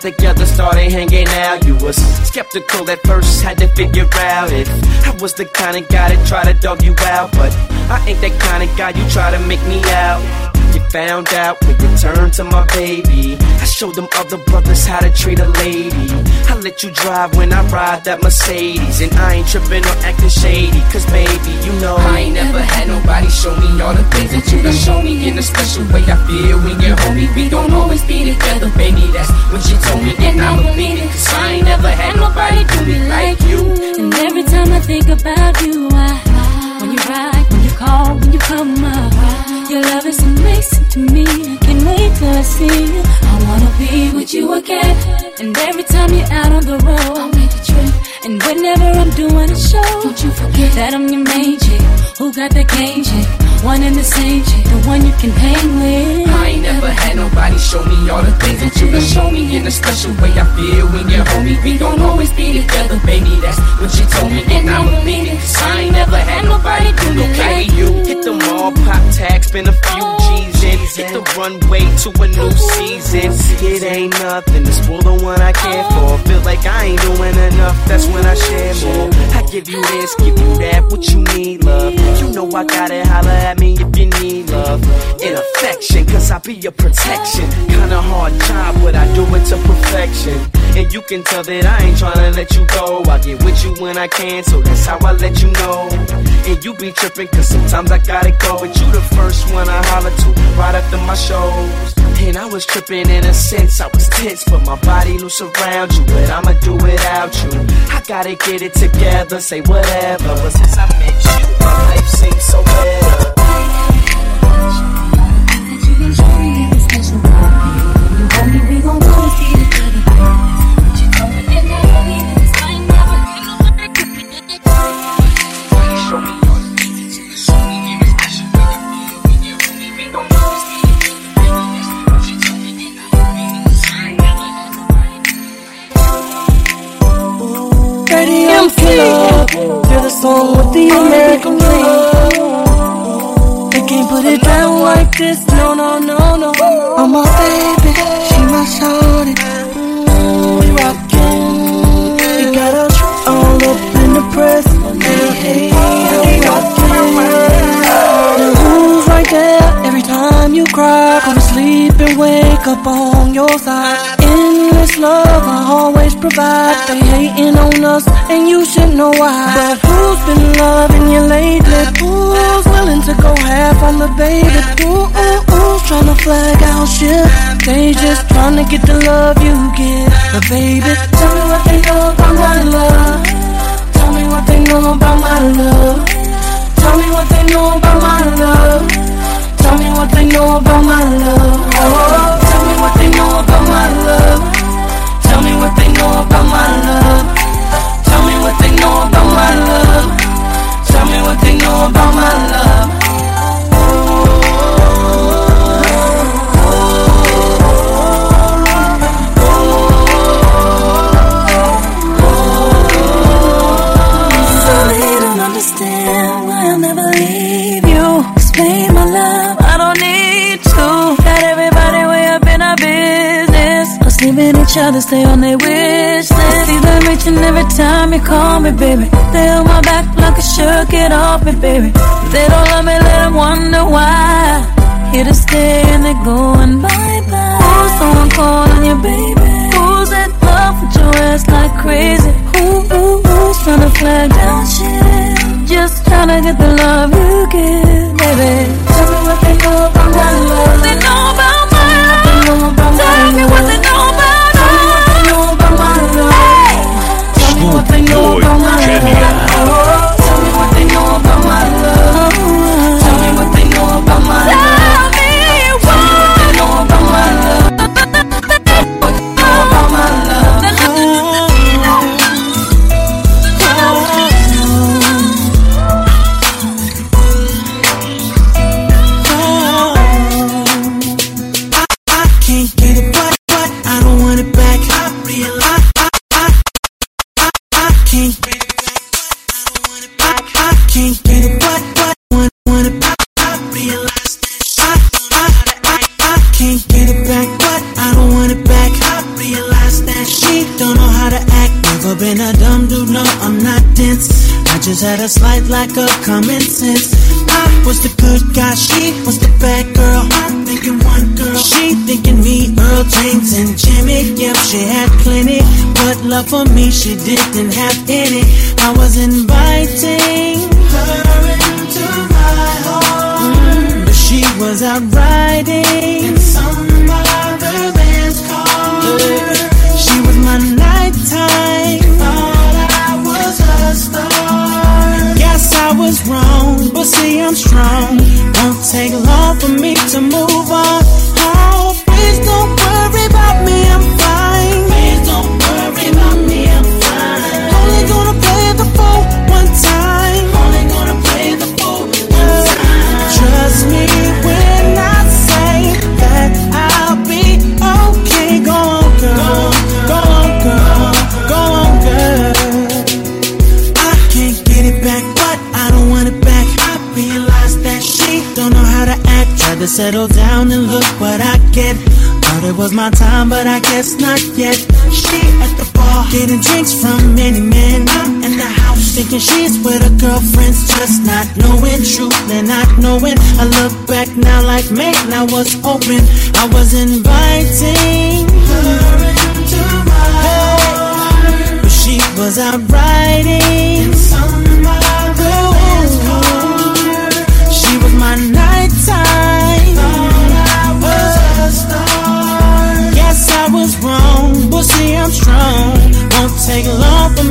together, started hanging was skeptical at first, had to figure out if I was the kind of guy that try to dog you out. But I ain't that kind of guy you try to make me out. You found out when you turned to my baby. I showed them other brothers how to treat a lady. I let you drive when I ride that Mercedes. And I ain't tripping or acting shady. Cause baby, you know I ain't never had nobody show me all the things that you done show me in a special way. I feel when you're homie. We don't always be together, baby. That's what you told me. And I believe it. Cause I ain't never had nobody do me like you. And every time I think about you, I, when you ride, when you call, when you come up, your love is amazing to me. I can't wait till I see you. I wanna be with you again. And every time you're out on the road, I'll make a trip. And whenever I'm doing a show, don't you forget that I'm your main chick. Who got the game chick? One and the same chick, the one you can hang with. I ain't never had nobody show me all the things that you done show me in a special way. I feel when you're homie, we gon' always be together, baby. That's what you told me, and I believe it. Cause I ain't never had nobody do me like you. Hit the mall, pop tags, spend a few G's in. Hit the runway to a new season. It ain't nothing to spoil the one I care for. Oh. Feel like I ain't doing enough, that's when I share more. I give you this, give you that, what you need, love. You know I gotta holler at me if you need love. In affection, cause I be your protection. Kinda hard job, but I do it to perfection. And you can tell that I ain't tryna let you go. I get with you when I can, so that's how I let you know. And you be tripping, cause sometimes I gotta go. But you the first one I holler to right after my shows. And I was tripping in a sense, I was tense, but my body loose around you. But I'ma do without you. I gotta get it together, say whatever. But since I met you, my life seems so better. You. Radium killer. Hear the song with the American dream. They can't put it down like this. No, no, no, no. Oh my baby, she my shorty. We rockin'. We got us all up in the press. Hey, hey, we rockin'. Who's right there every time you cry? Go to sleep and wake up on your side. Endless love, I always provide. They hating on us, and you should know why. But who's been loving you lately? Who's willing to go half on the baby? Who's trying to flag out shit? They just trying to get the love you give. But baby, tell me what they know about my love. Tell me what they know about my love. Tell me what they know about my love. Tell me what they know about my love. Oh, tell me what they know about my love. Tell me what they know about my love. Tell me what they know about my love. Tell me what they know about my love. Leaving each other, stay on their wish list. See them reaching every time you call me, baby. They on my back like a shirt, get off me, baby. They don't love me, let them wonder why. Here to stay and they're going bye bye. Who's someone calling you, baby? Who's in love with your ass like crazy? Who, who, who's trying to flag down shit? Just trying to get the love you knowing. I look back now like, man, I was hoping I was inviting her into my heart. But she was out riding. Some other she was my nighttime. I was a star. Yes, I was wrong, but see, I'm strong. Won't take long for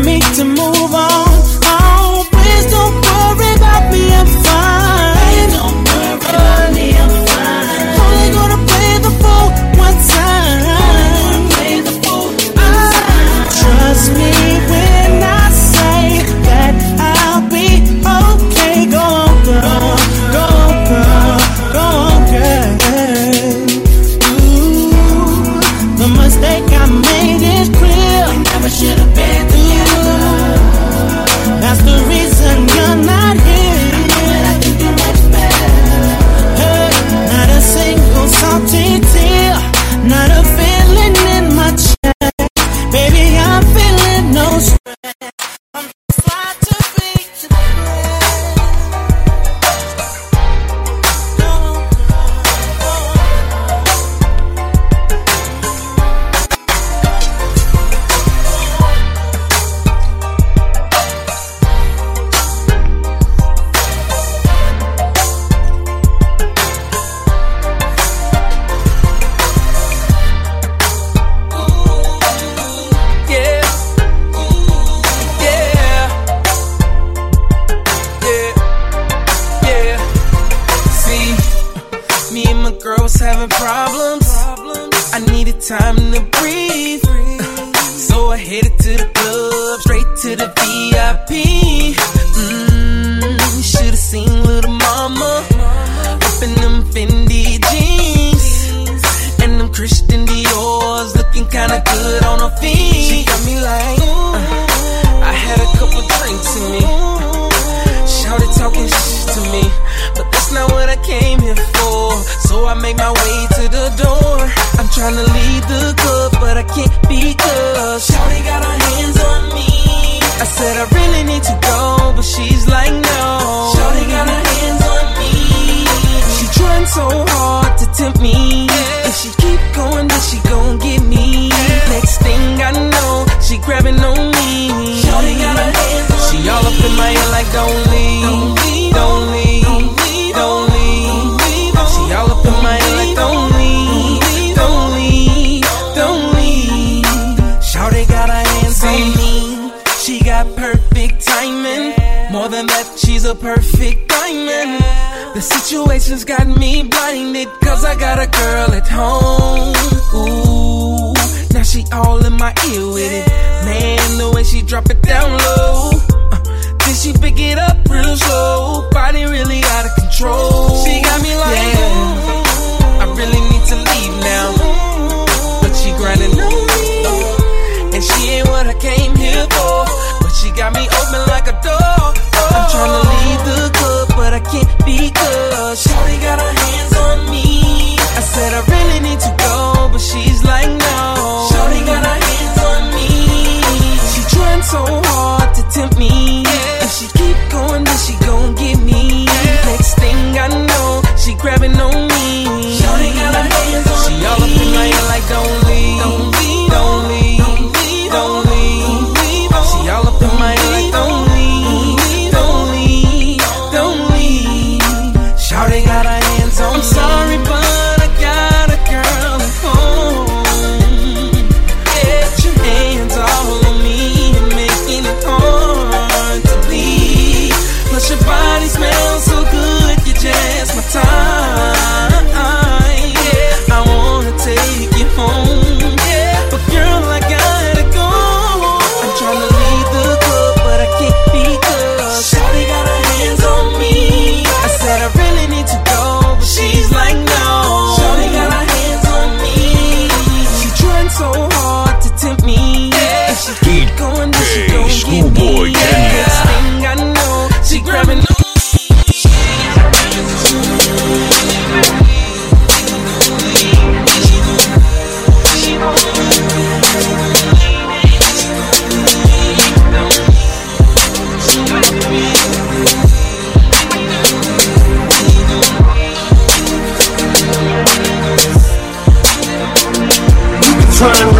don't leave. Don't leave. Don't leave. don't leave. She all up in my head like don't leave. Don't leave. Don't leave. Shawty got her hands on me. She got perfect timing. More than that, she's a perfect diamond. The situation's got me blinded, cause I got a girl at home. Ooh, now she all in my ear with it. Man, the way she drop it down low she pick it up real slow. Body really out of control. She got me like, yeah. I really need to leave now. But she grinding on me. And she ain't what I came here for. But she got me open like a door. Oh. I'm trying to leave the club, but I can't because Shorty got her hands on me. I said I really need to go, but she's like, no. Shorty got her hands trying so hard to tempt me. Yeah. If she keep going, then she gon' get me. Yeah. Next thing I know, she grabbing on me. She all up in my head like don't leave. Don't leave.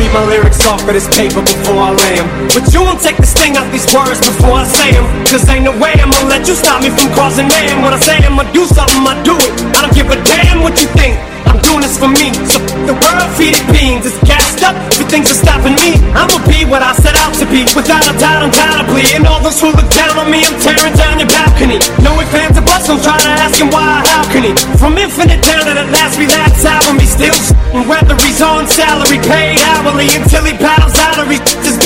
Read my lyrics off of this paper before I lay 'em. But you won't take the sting out these words before I say 'em. Cause ain't no way I'ma let you stop me from causing man. When I say I'ma do something, I do it. I don't give a damn what you think. I'm doing this for me. So the world feed it beans. It's gassed up. If things are stopping me, I'ma be what I set out to be. Without a doubt, undoubtedly. And all those who look down on me, I'm tearing down your balcony. No ifs, ands, or buts. Don't try to ask him why how can he? From infinite down to the last relapse album, he still whether he's on salary, paid hourly until he bows out he just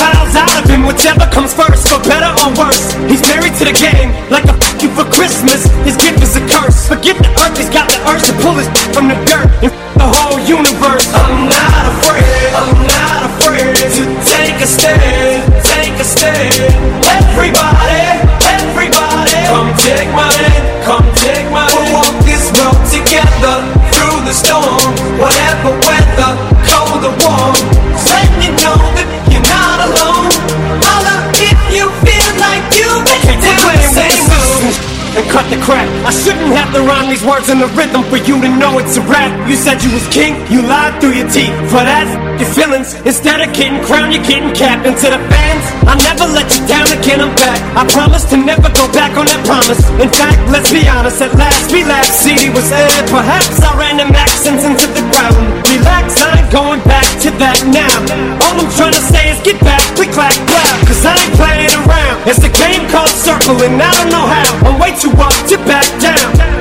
these words in the rhythm for you to know it's a rap. You said you was king, you lied through your teeth. For that, your feelings. Instead of getting crowned, you're getting capped. And to the fans, I never let you down again, I'm back. I promise to never go back on that promise. In fact, let's be honest, at last we laughed. CD was aired, perhaps I ran them accents into the ground. Relax, I ain't going back to that now. All I'm trying to say is get back, click, clack, clap. Cause I ain't playing around. It's a game called circling, I don't know how. I'm way too up to back down.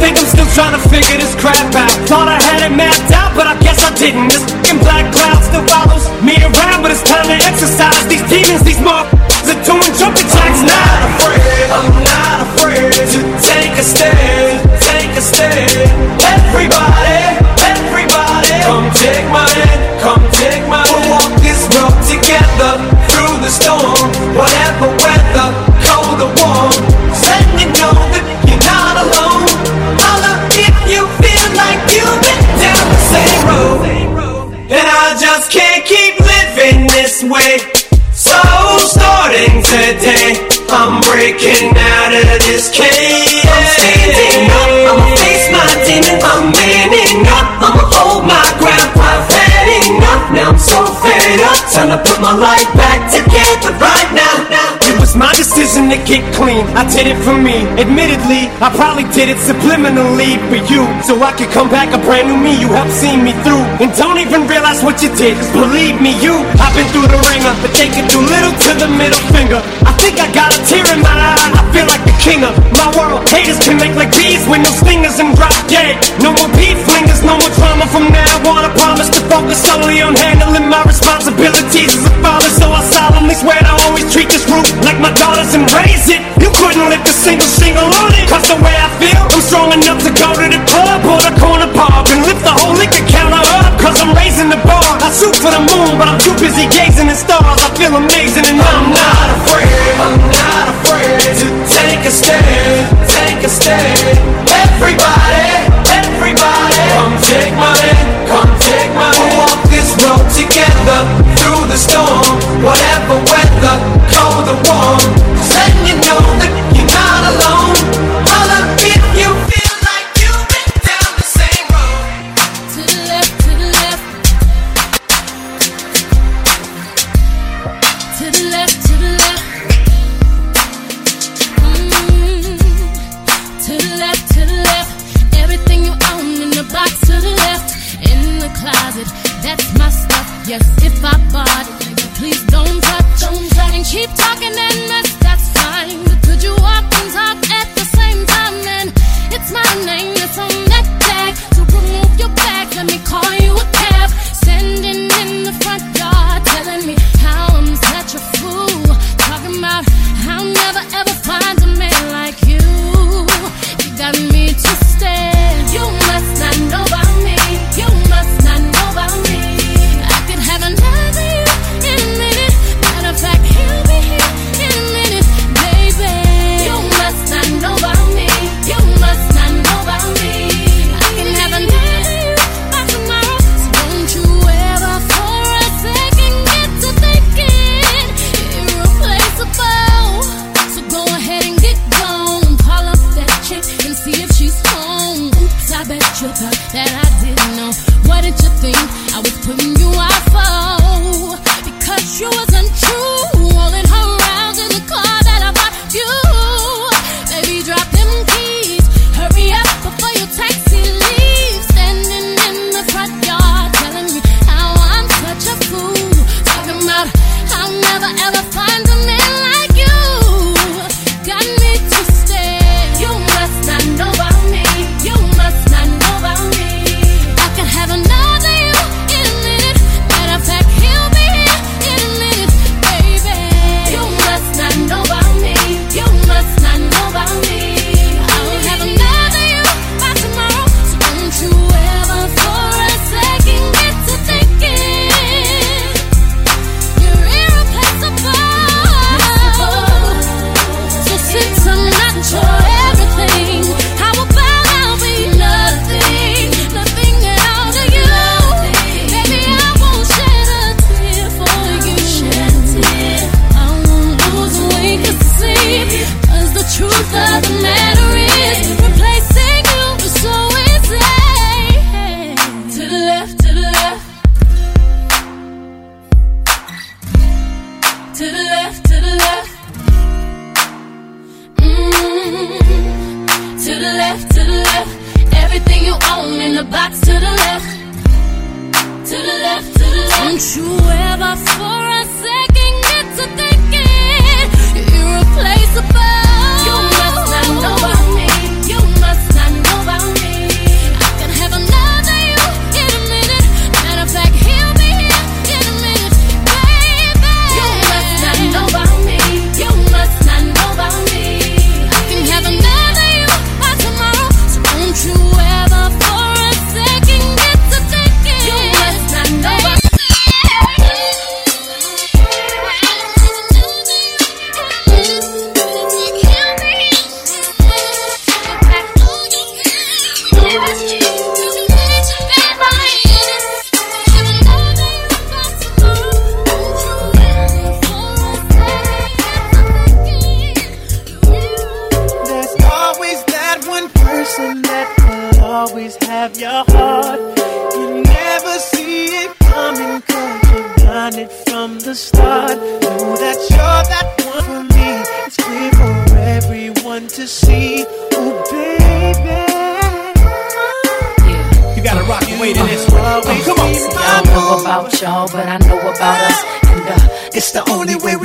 Think I'm still trying to figure this crap out. Thought I had it mapped out, but I guess I didn't. This fucking black cloud still follows me around, but it's time to exercise these demons, these motherfuckers are doing jumping jacks. I'm not afraid, I'm not afraid to take a stand, take a stand. Everybody, everybody, come take my hand, come take my hand. We'll walk this road together through the storm, whatever weather, cold or warm. Letting you I just can't keep living this way. So starting today, I'm breaking out of this cage. I'm standing up, I'ma face my demons. I'm manning up, I'ma hold my ground. I've had enough, now I'm so fed up. Time to put my life back together right now. It was my decision to get clean. I did it for me. Admittedly, I probably did it subliminally for you. So I could come back a brand new me. You helped see me through. And don't even realize what you did. Cause believe me, you, I've been through the wringer. But they can do little to the middle finger. I think I got a tear in my eye. I feel like the king of my world. Haters can make like bees with no stingers and drop dead. No more beef flingers, no more drama from now on. I promise to focus solely on handling my responsibilities as a father. So I solemnly swear to always treat this group like my daughters and raise it. You couldn't lift a single single on it. Cause the way I feel, I'm strong enough to go to the club or the corner pub and lift the whole liquor counter up. Cause I'm raising the bar. I shoot for the moon, but I'm too busy gazing at stars. I feel amazing and I'm not afraid. I'm not afraid to take a stand. Take a stand. Everybody, everybody, come take my hand. Come take my hand. We'll walk this road together through the storm. Whatever weather, cold or warm.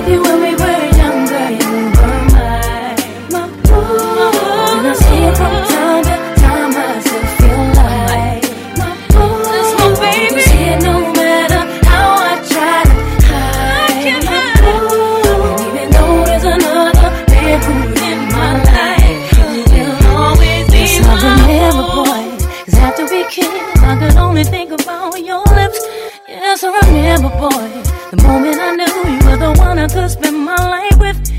with you when we were younger. You were my, my boy. And I see it from time to time. I still feel like my boy. That's my baby. You see no matter how I try to hide. I can't my. And even though there's another man who in my life, you'll always be That's my remember, boy. After we kissed, I could only think about your lips. Yes, I remember, boy. The moment I knew. To spend my life with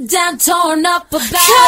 down, torn up about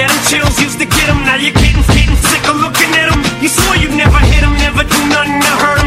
get them chills, used to get them Now you're getting, getting sick of looking at them You swore you'd never hit them, never do nothing to hurt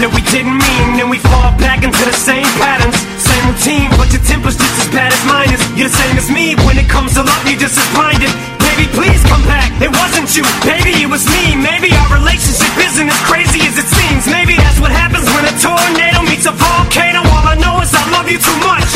that we didn't mean. And we fall back into the same patterns. Same routine, but your temper's just as bad as mine is. You're the same as me, when it comes to love you're just as blinded. Baby, please come back, it wasn't you. Baby, it was me, maybe our relationship isn't as crazy as it seems. Maybe that's what happens when a tornado meets a volcano. All I know is I love you too much.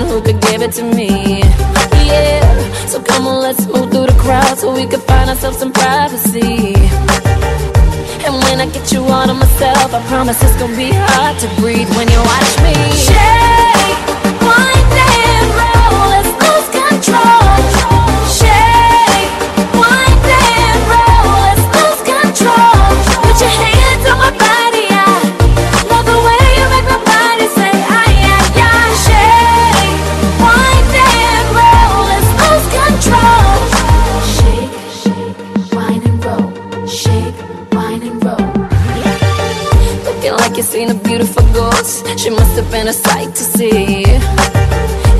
one who could give it to me. Yeah, so come on, let's move through the crowd so we can find ourselves some privacy. And when I get you all to myself, I promise it's gonna be hard to breathe when you watch you seen a beautiful ghost. She must have been a sight to see.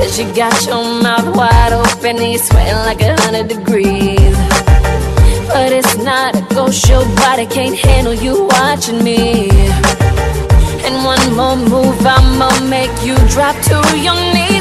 And she got your mouth wide open, and you sweating like a hundred degrees. But it's not a ghost, your body can't handle you watching me. And one more move, I'ma make you drop to your knees.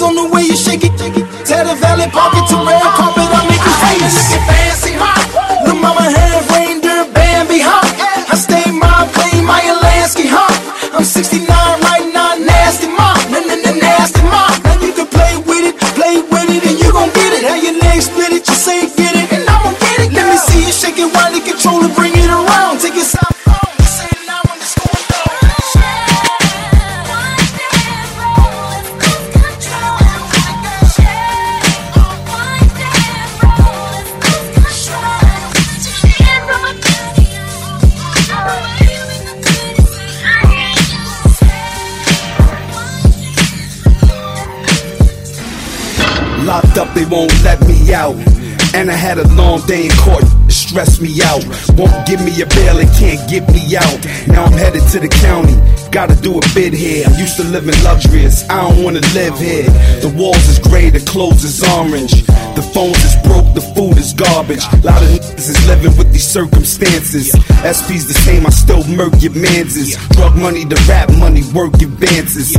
On the way you shake it. Tell the valley pocket to won't let me out. And I had a long day in court, stress me out. Won't give me a bail, and can't get me out. Now I'm headed to the county, gotta do a bid here. I'm used to living luxurious, I don't wanna live here. The walls is gray, the clothes is orange. The phones is broke, the food is garbage. A lot of niggas is living with these circumstances. SP's the same, I still murk your manses. Drug money, the rap money, work advances.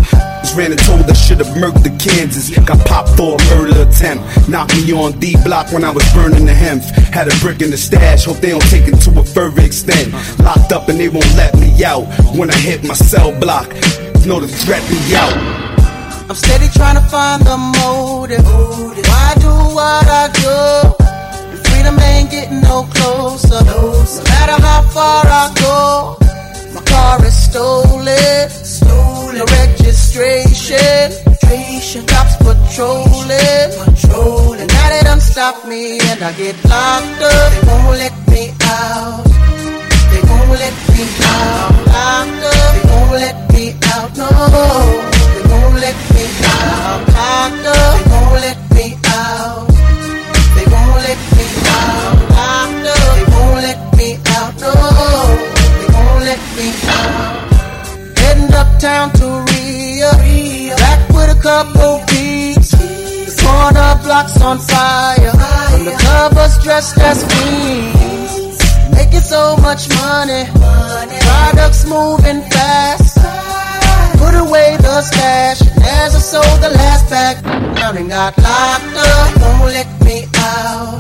Ran and told I should've murked the Kansas. Got popped for a murder attempt. Knocked me on D block when I was burning the hemp. Had a brick in the stash, hope they don't take it to a further extent. Locked up and they won't let me out. When I hit my cell block, know to threat me out. I'm steady trying to find the motive. Why do what I do? And freedom ain't getting no closer. No matter how far I go, my car is stolen. Stolen. The registration. Cops patrolling. Patrolling. Now they done stop me and I get locked up. They won't let me out. They won't let me out. Locked up. They won't let me out. No. They won't let me out. Dressed as queens. Making so much money. Products moving fast. Put away the stash. As I sold the last. Down and got locked up. Won't let me out.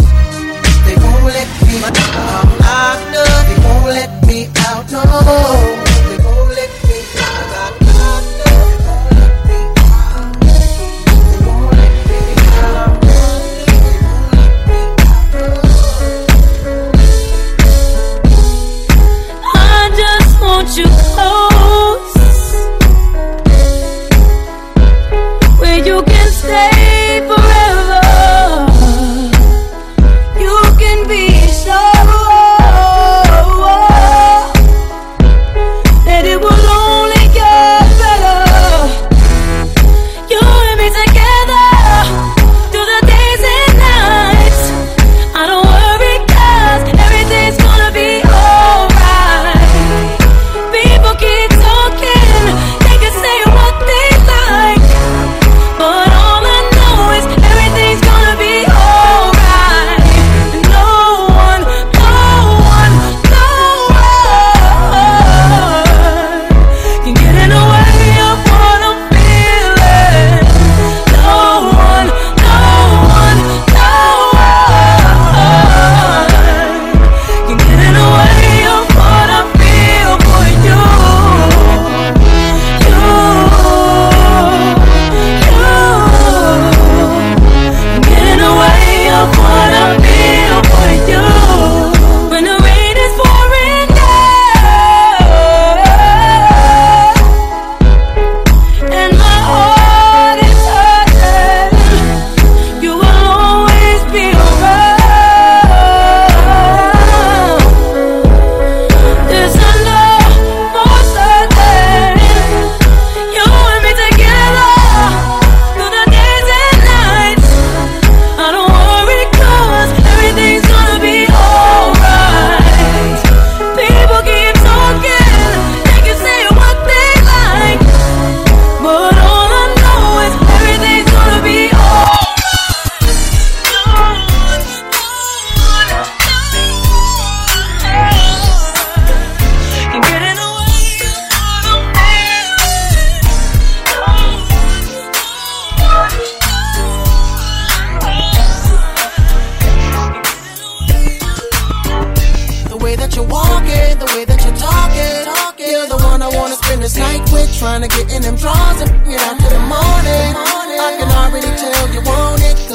They won't let me out. Locked up. They won't let me out. No.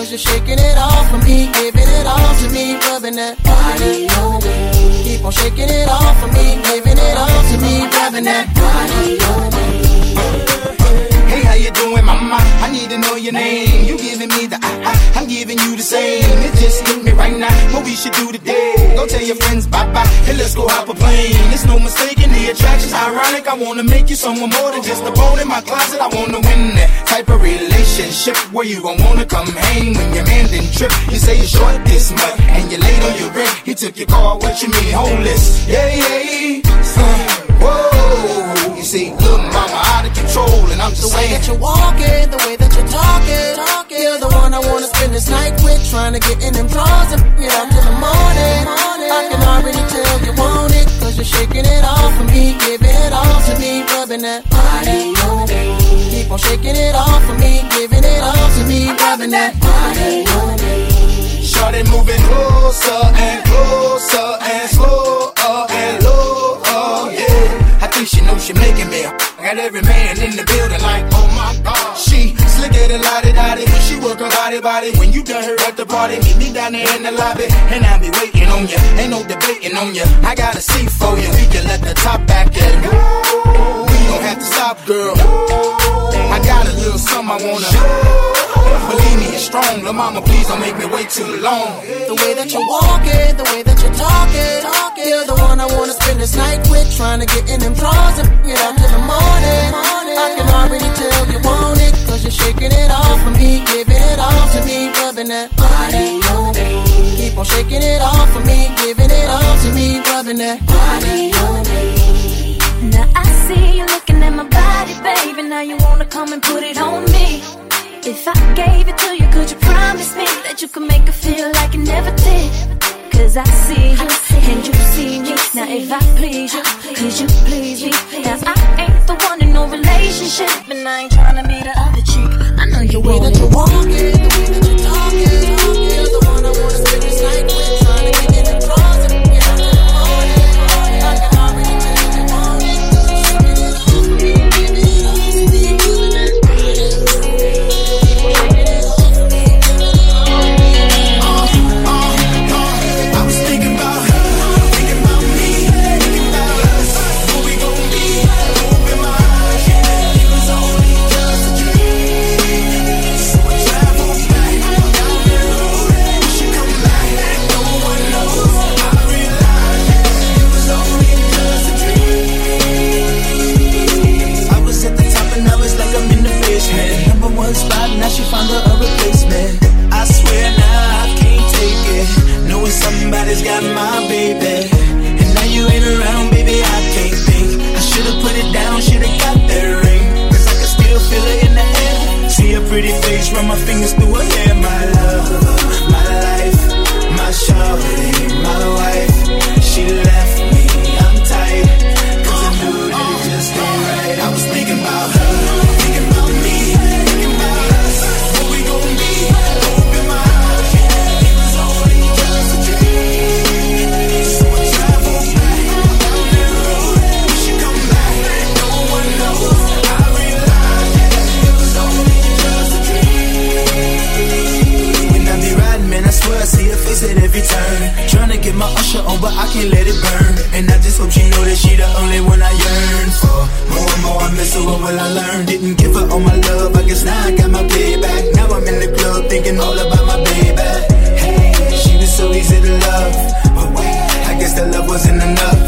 Cause you're shaking it off for me, giving it all to me, rubbing that body on me. Keep on shaking it off for me, giving it all to me, rubbing that body on me. Hey, how you doing, mama? I need to know your name. You giving me the ah, ah, I'm giving you the same. It just hit me. What we should do today? Go tell your friends bye bye. Hey, let's go hop a plane. It's no mistaking it. the attraction's ironic. I wanna make you someone more than just a bone in my closet. I wanna win that type of relationship where you gon' wanna come hang when your man didn't trip. You say you're short this much and you're late on your rent. He took your car, what you mean homeless? Yeah, yeah, uh, whoa. You see, little mama out of control, and I'm just The way saying. that you're walking, the way that you're talking, talking. You're the one I wanna spend this night with, trying to get in them drawers and it up till the morning. I can already tell you want it, cause you're shaking it off for me, giving it all to me, rubbing that body on me. Keep on shaking it off for me, giving it all to me, rubbing that body on me. Shorty moving closer and closer and slower and lower, yeah. I think she knows she making me. I got every man in the building like, oh my god. She slicker than lottie dottie when she work her body body. When you done her at the party, meet me down there in the lobby, and I be waiting on ya. Ain't no debating on ya. I got a seat for you. We can let the top back in. We don't have to stop, girl. I got a little something I wanna. Believe me, it's strong. Lil' mama, please don't make me wait too long. The way that you're walking, the way that you're talking, talking. You're the one I wanna spend this night with, trying to get in them drawers and get up till the morning. I can already tell you want it, cause you're shaking it off for me, giving it all to me, rubbing that body on me. Keep on shaking it off for me, giving it all to me, rubbing that body on me. Now I see you looking at my body, baby. Now you wanna come and put it on me. If I gave it to you, could you promise me that you could make it feel like you never did? Cause I see you and you see me. Now if I please you, could you please me? Now I ain't the one in no relationship, and I ain't tryna be the other chick. I know you The way want that it. the way that you're somebody's got my baby. And now you ain't around, baby, I can't think. I should've put it down, should've got that ring. Cause I can still feel it in the air. See her pretty face, run my fingers through her hair. My love, my life, my shorty, my turn. Trying to get my Usher on, but I can't let it burn. And I just hope she know that she the only one I yearn for. More and more I miss her, what will I learn? Didn't give her all my love, I guess now I got my payback. Now I'm in the club thinking all about my baby. Hey, she was so easy to love. But wait, I guess that love wasn't enough.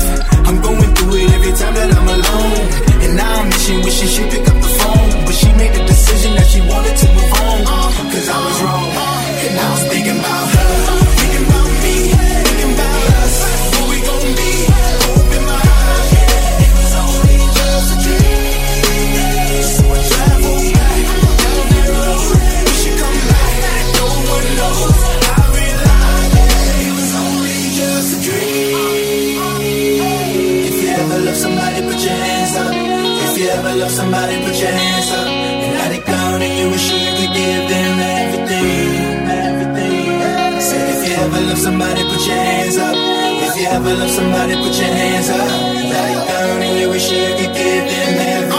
I'm going through it every time that I'm alone. And now I'm wishing, wishing she'd pick up the phone. But she made the decision that she wanted to move on. Cause I was wrong. And now I was thinking about her. Somebody, put your hands up. And let it go, and you wish you could give them everything, everything. Said if you ever love somebody, put your hands up. If you ever love somebody, put your hands up. Let it go, and you wish you could give them everything.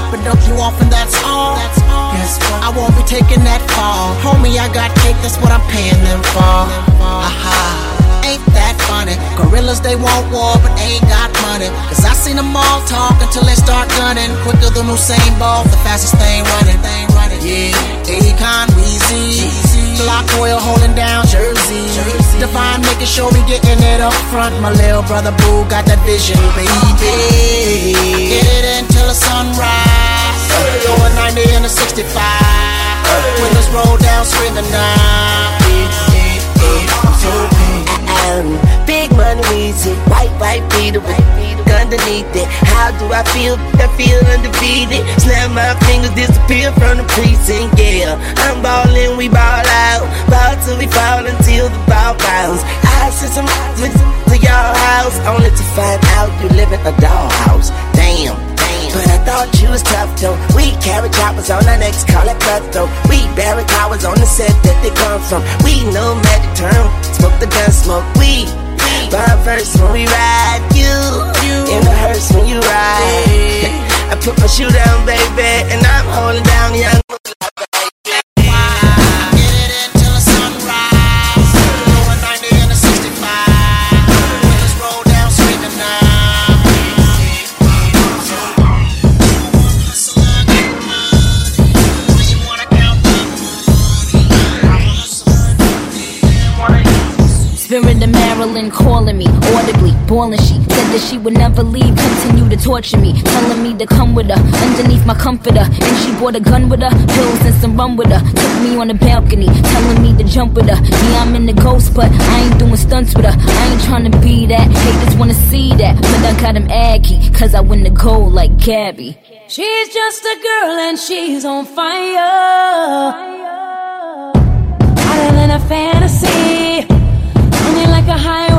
Up and dump you off, and that's all. I won't be taking that fall. Homie, I got cake, that's what I'm paying them for. Aha. Ain't that funny? Gorillas, they want war, but ain't got money. Cause I seen them all talk until they start gunning. Quicker than Usain Bolt, the fastest thing running. Thing running. Yeah, Akon, Weezy. Block oil holding down Jersey. Divine making sure we getting it up front. My little brother Boo got that vision, baby. Get it until the sunrise. Throw a 90 and a 65. Windows roll down, screaming now. Um, big money easy, white, white with underneath it. How do I feel? I feel undefeated. Snap my fingers, disappear from the precinct. Yeah, I'm ballin', we ball out. Ball till we fall until the ball bounce. I sent some to your house, only to find out you live in a dollhouse. Damn. damn. But I thought you was tough though. We carry choppers on our necks, call it cutthroat. We bury towers on the set that they come from. We know magic term, smoke the gun, smoke weed. Burn first when we ride, you, in the hearse when you ride. I put my shoe down, baby, and I'm holding down young. Calling me audibly, boiling she said that she would never leave, continue to torture me, telling me to come with her underneath my comforter. And she brought a gun with her, pills and some rum with her. Took me on the balcony, telling me to jump with her. Yeah, I'm in the ghost, but I ain't doing stunts with her. I ain't trying to be that. Haters wanna see that, but I got him aggy, cause I win the gold like Gabby. She's just a girl and she's on fire. Hotter than a fantasy, running like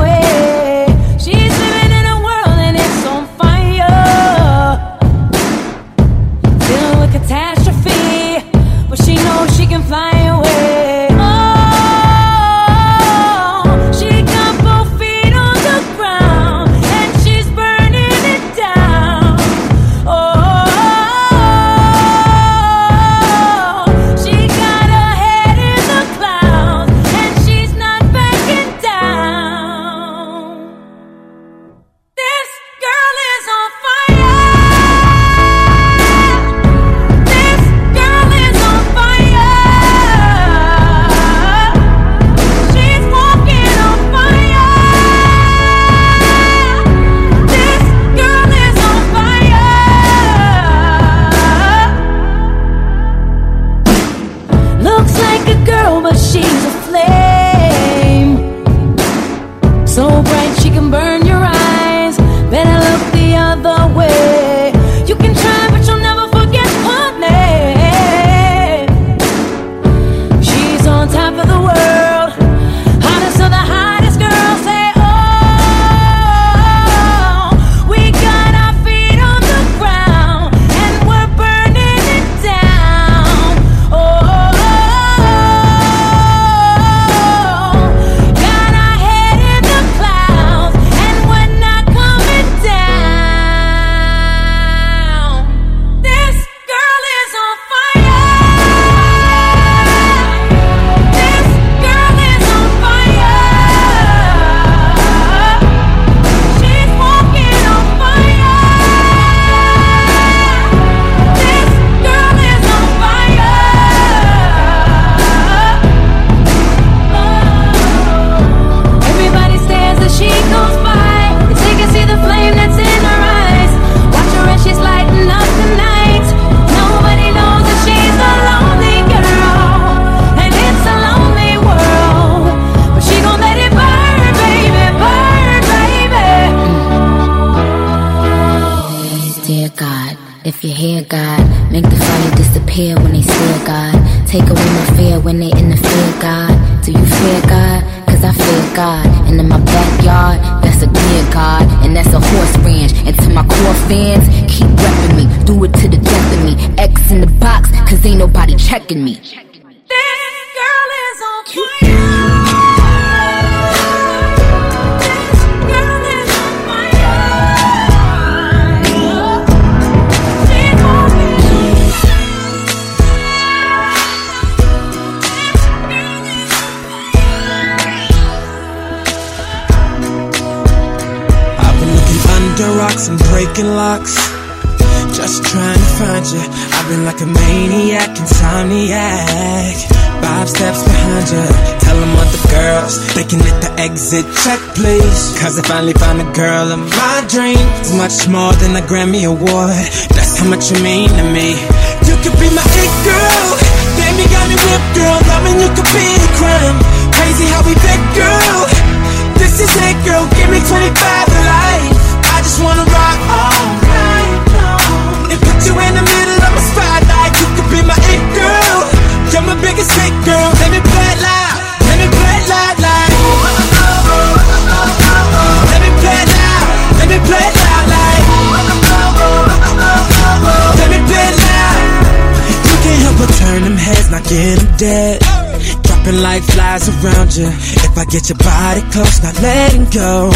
Get your body close, not letting go.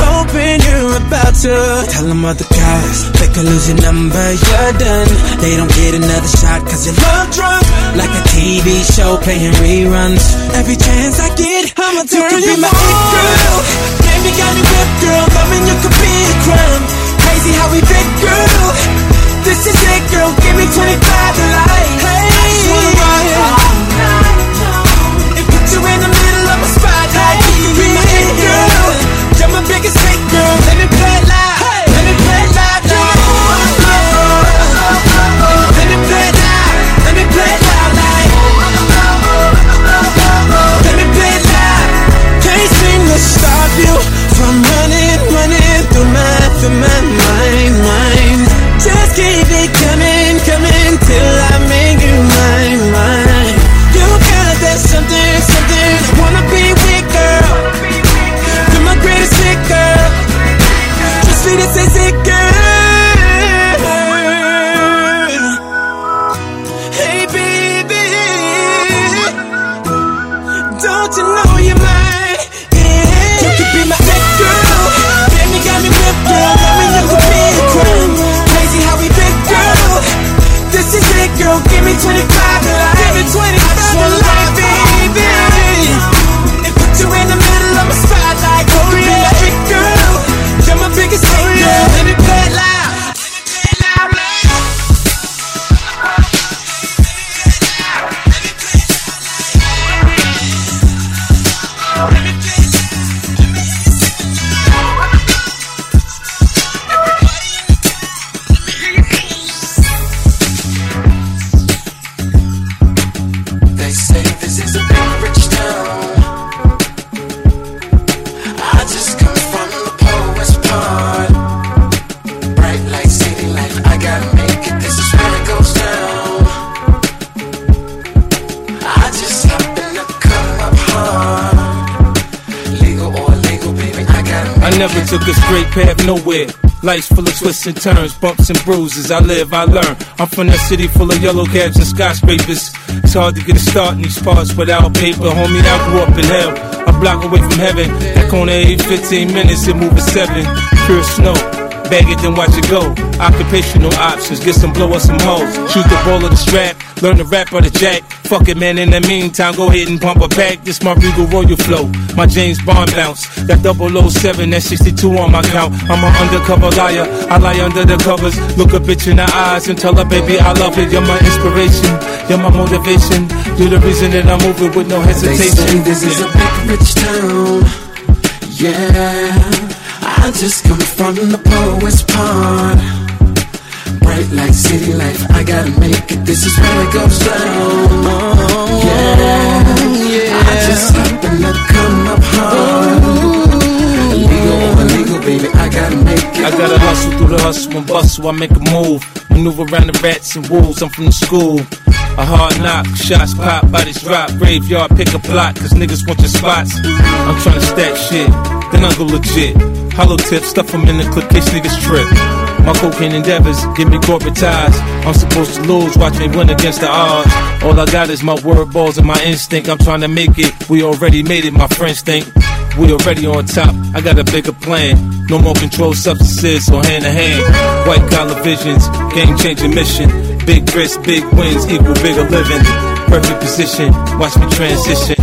Hoping you're about to. Tell them other guys They could lose your number, you're done. They don't get another shot cause you're love drunk. Like a TV show playing reruns. Every chance I get, I'ma turn you, you my it girl. Baby got me whipped girl Loving you could be a crime. Crazy how we fit girl. This is it girl, give me 25 twists and turns, bumps and bruises. I live, I learn. I'm from a city full of yellow cabs and skyscrapers. It's hard to get a start in these parts without paper. Homie, I grew up in hell. A block away from heaven. That corner ain't 15 minutes, it moving 7. Pure snow bag it, then watch it go. Occupational options, get some blow or some hoes. Shoot the ball of the strap, learn the rap or the jack. Fuck it, man, in the meantime, go ahead and pump a pack. This my Regal Royal flow, my James Bond bounce. That 007, that 62 on my count. I'm an undercover liar. I lie under the covers. Look a bitch in the eyes and tell her, baby, I love it. You're my inspiration. You're my motivation. You're the reason that I'm moving with no hesitation. They say this is a big rich town. Yeah. I just come from the poet's pond like city life. I gotta make it. This is where it goes down. Oh, yeah, yeah. I just happen to come up hard. Illegal, illegal, baby. I gotta make it. I gotta hustle through the hustle and bustle. I make a move, maneuver around the rats and wolves. I'm from the school. A hard knock, shots pop, bodies drop, graveyard pick a block, cause niggas want your spots. I'm tryna stack shit, then I go legit. Hollow tips, stuff them in the clip, case niggas trip. My cocaine endeavors give me corporate ties. I'm supposed to lose, watch me win against the odds. All I got is my word balls and my instinct. I'm trying to make it. We already made it, my friends think. We already on top, I got a bigger plan. No more controlled substances or hand to hand. White collar visions, game changing mission. Big risks, big wins equal bigger living. Perfect position, watch me transition.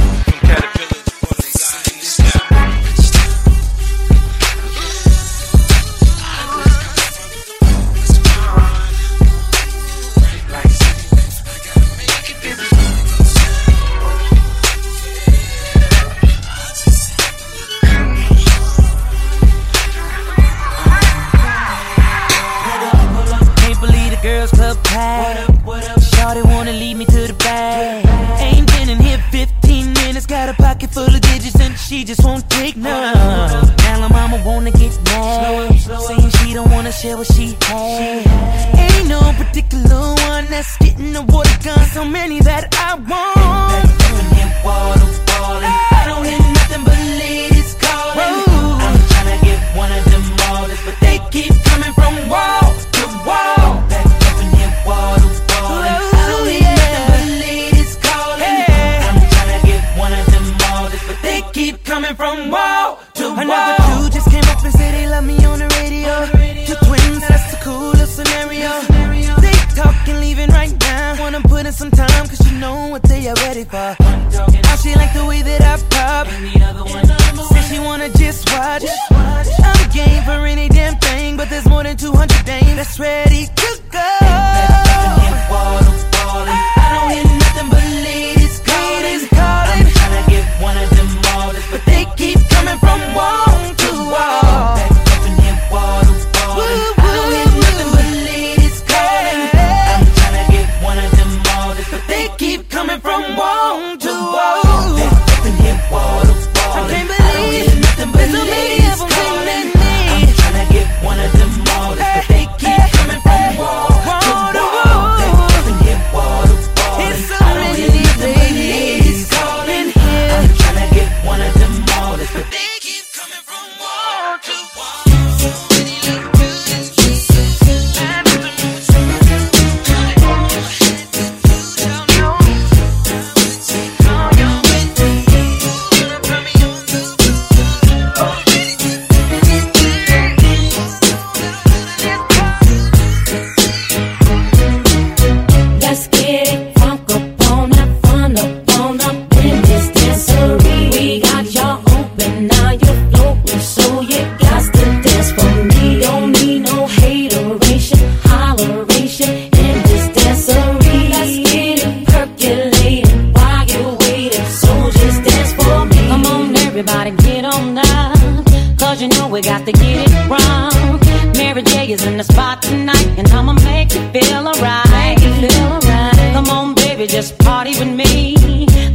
baby, just party with me.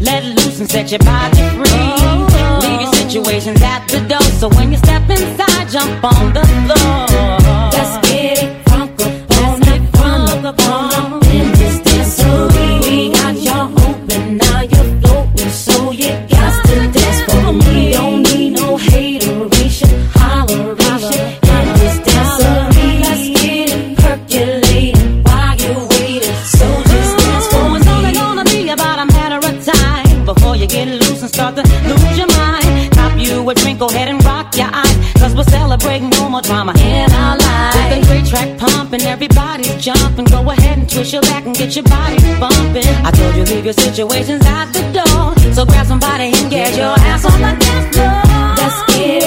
Let loose and set your body free. Leave your situations at the door. So when you step inside, jump on the floor. Let's get it crunk up on it, crunk up on push your back and get your body bumping. I told you leave your situations out the door. So grab somebody and get your ass on the dance floor. Let's get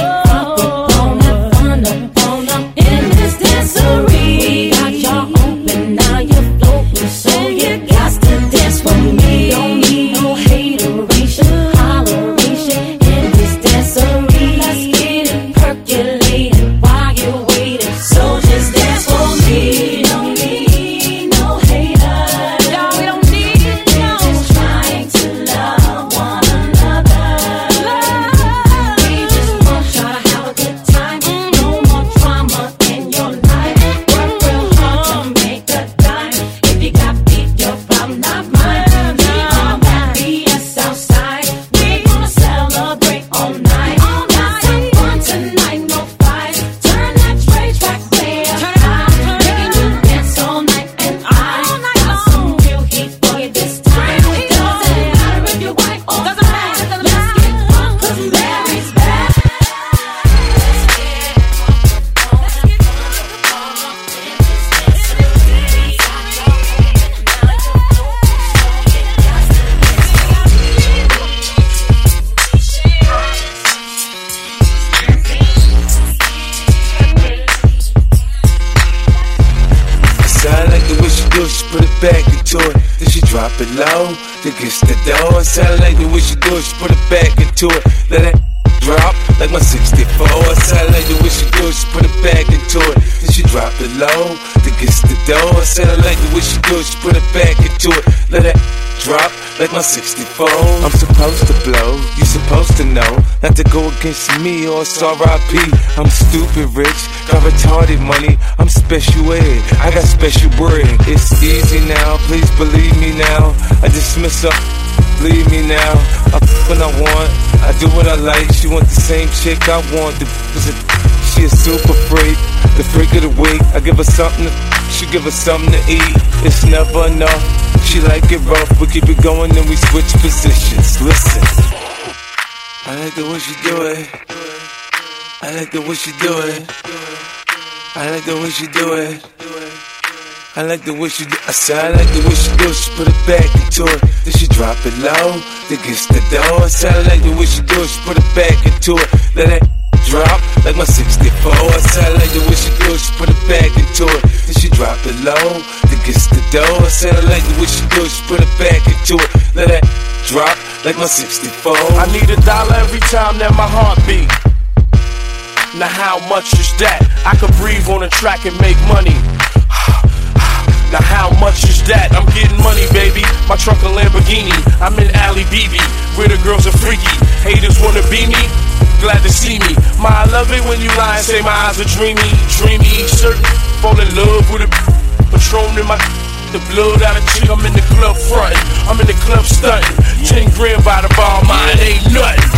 64. I'm supposed to blow, you supposed to know. Not to go against me or it's RIP. I'm stupid rich, got retarded money. I'm special ed, I got special bread. It's easy now, please believe me now. I dismiss her. Leave me now. I when I want. I do what I like. She want the same chick I want. The she a super freak. The freak of the week. I give her something. To, she give her something to eat. It's never enough. She like it rough. We keep it going, then we switch positions. Listen. I like the way she do it. I like the way she do it. I like the way she do it. I like the way she do I said I like the way she do. She put it back into it. Then she drop it low. Then gets the door. I said I like the way she do. She put it back into it. Let it drop like my 64. I said I like the way she do it. She put it back into it. Then she drop it low. Then the door. I said I like the way she do it. She put it back into it. Let that drop like my 64. I need a dollar every time that my heart beat. Now how much is that? I could breathe on a track and make money. Now how much is that? I'm getting money, baby. My truck a Lamborghini. I'm in Ali BB, where the girls are freaky. Haters wanna be me. Glad to see me. My, I love it when you lie and say my eyes are dreamy, dreamy. Certain fall in love with a patron in my. The blood out of chick, I'm in the club frontin'. I'm in the club stuntin'. Ten grand by the bar, mine ain't nothing.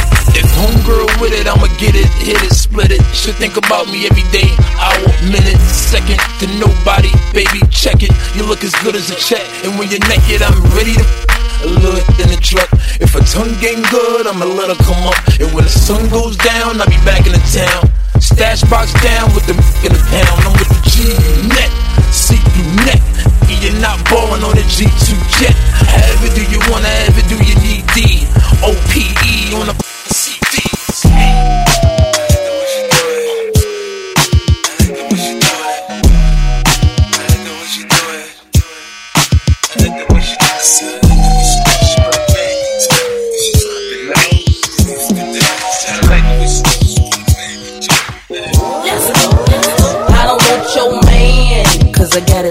Homegirl with it, I'ma get it, hit it, split it. Should think about me every day, hour, minute, second to nobody, baby. Check it, you look as good as a check. And when you're naked, I'm ready to a little in the truck. If a tongue ain't good, I'ma let her come up. And when the sun goes down, I'll be back in the town. Stash box down with the in the pound. I'm with the G net, see through net. You're not on the G2 jet. However do you wanna, ever do you need D? OPE on the CD.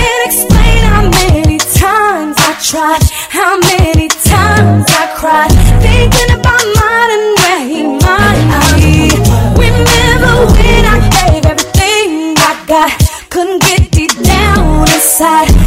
Can't explain how many times I tried, how many times I cried, thinking about mine and where he might be. Remember when I gave everything I got, couldn't get deep down inside.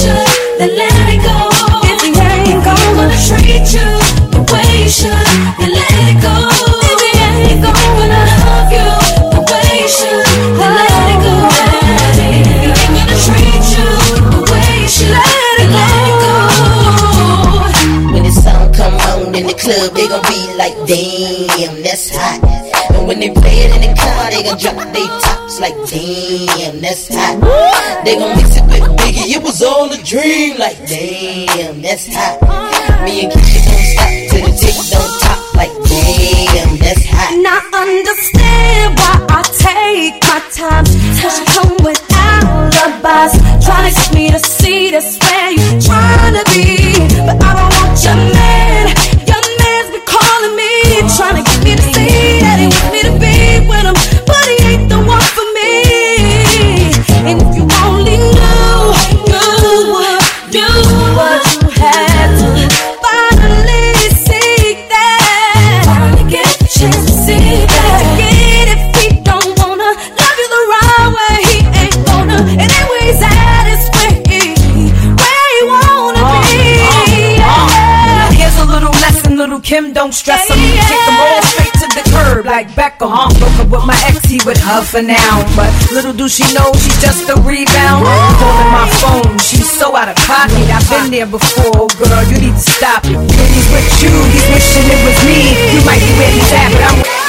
Then let it go. If ain't gonna treat you the way he should, then let it go. If ain't gonna love you the way he should, then let it go. If ain't gonna treat you the way he should, let it go. When come on in the club, they gon' be like, damn, that's hot. When they play it in the car, they gon' drop their tops like, damn, that's hot. They gon' mix it with Biggie, it was all a dream, like, damn, that's hot. Me and Keisha don't stop for now. But little do she know she's just a rebound. Calling my phone, she's so out of pocket. I've been there before, oh girl, you need to stop it. He's with you, he's wishing it was me. You might be ready to but I'm.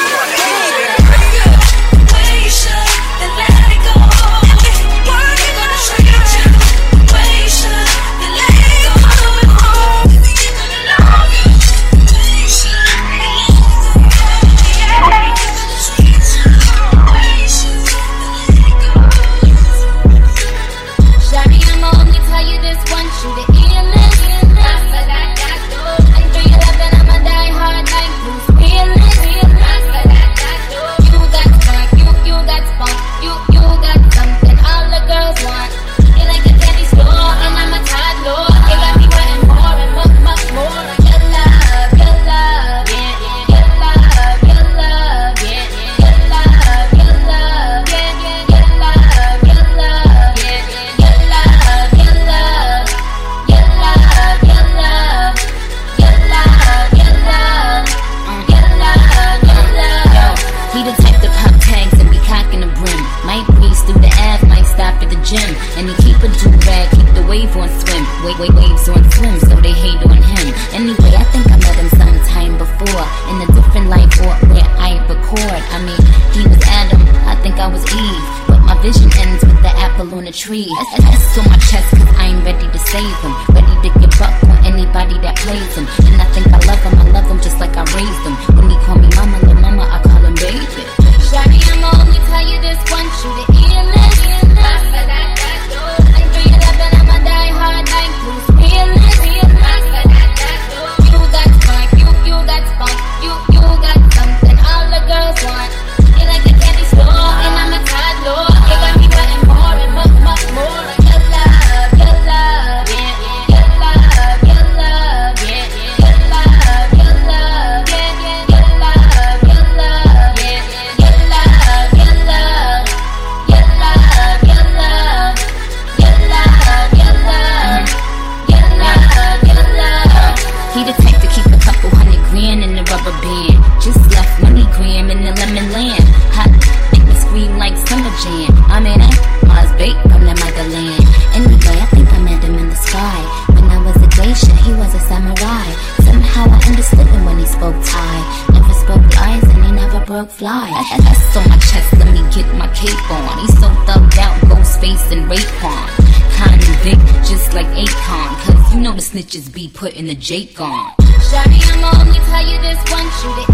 rubber band. Just left money gram in the lemon land. Hot make me scream like summer jam. I'm in it, Mars bait from the motherland. Anyway, I think I met him in the sky. When I was a geisha, he was a samurai. Somehow I understood him when he spoke Thai. Never spoke lies and he never broke fly. I had That's on my chest, let me get my cape on. He's so thugged out, Ghostface and Raekwon. Kind of big, just like Akon. Cause you know the snitches be putting the Jake on. Shiny tell you this once, shoot it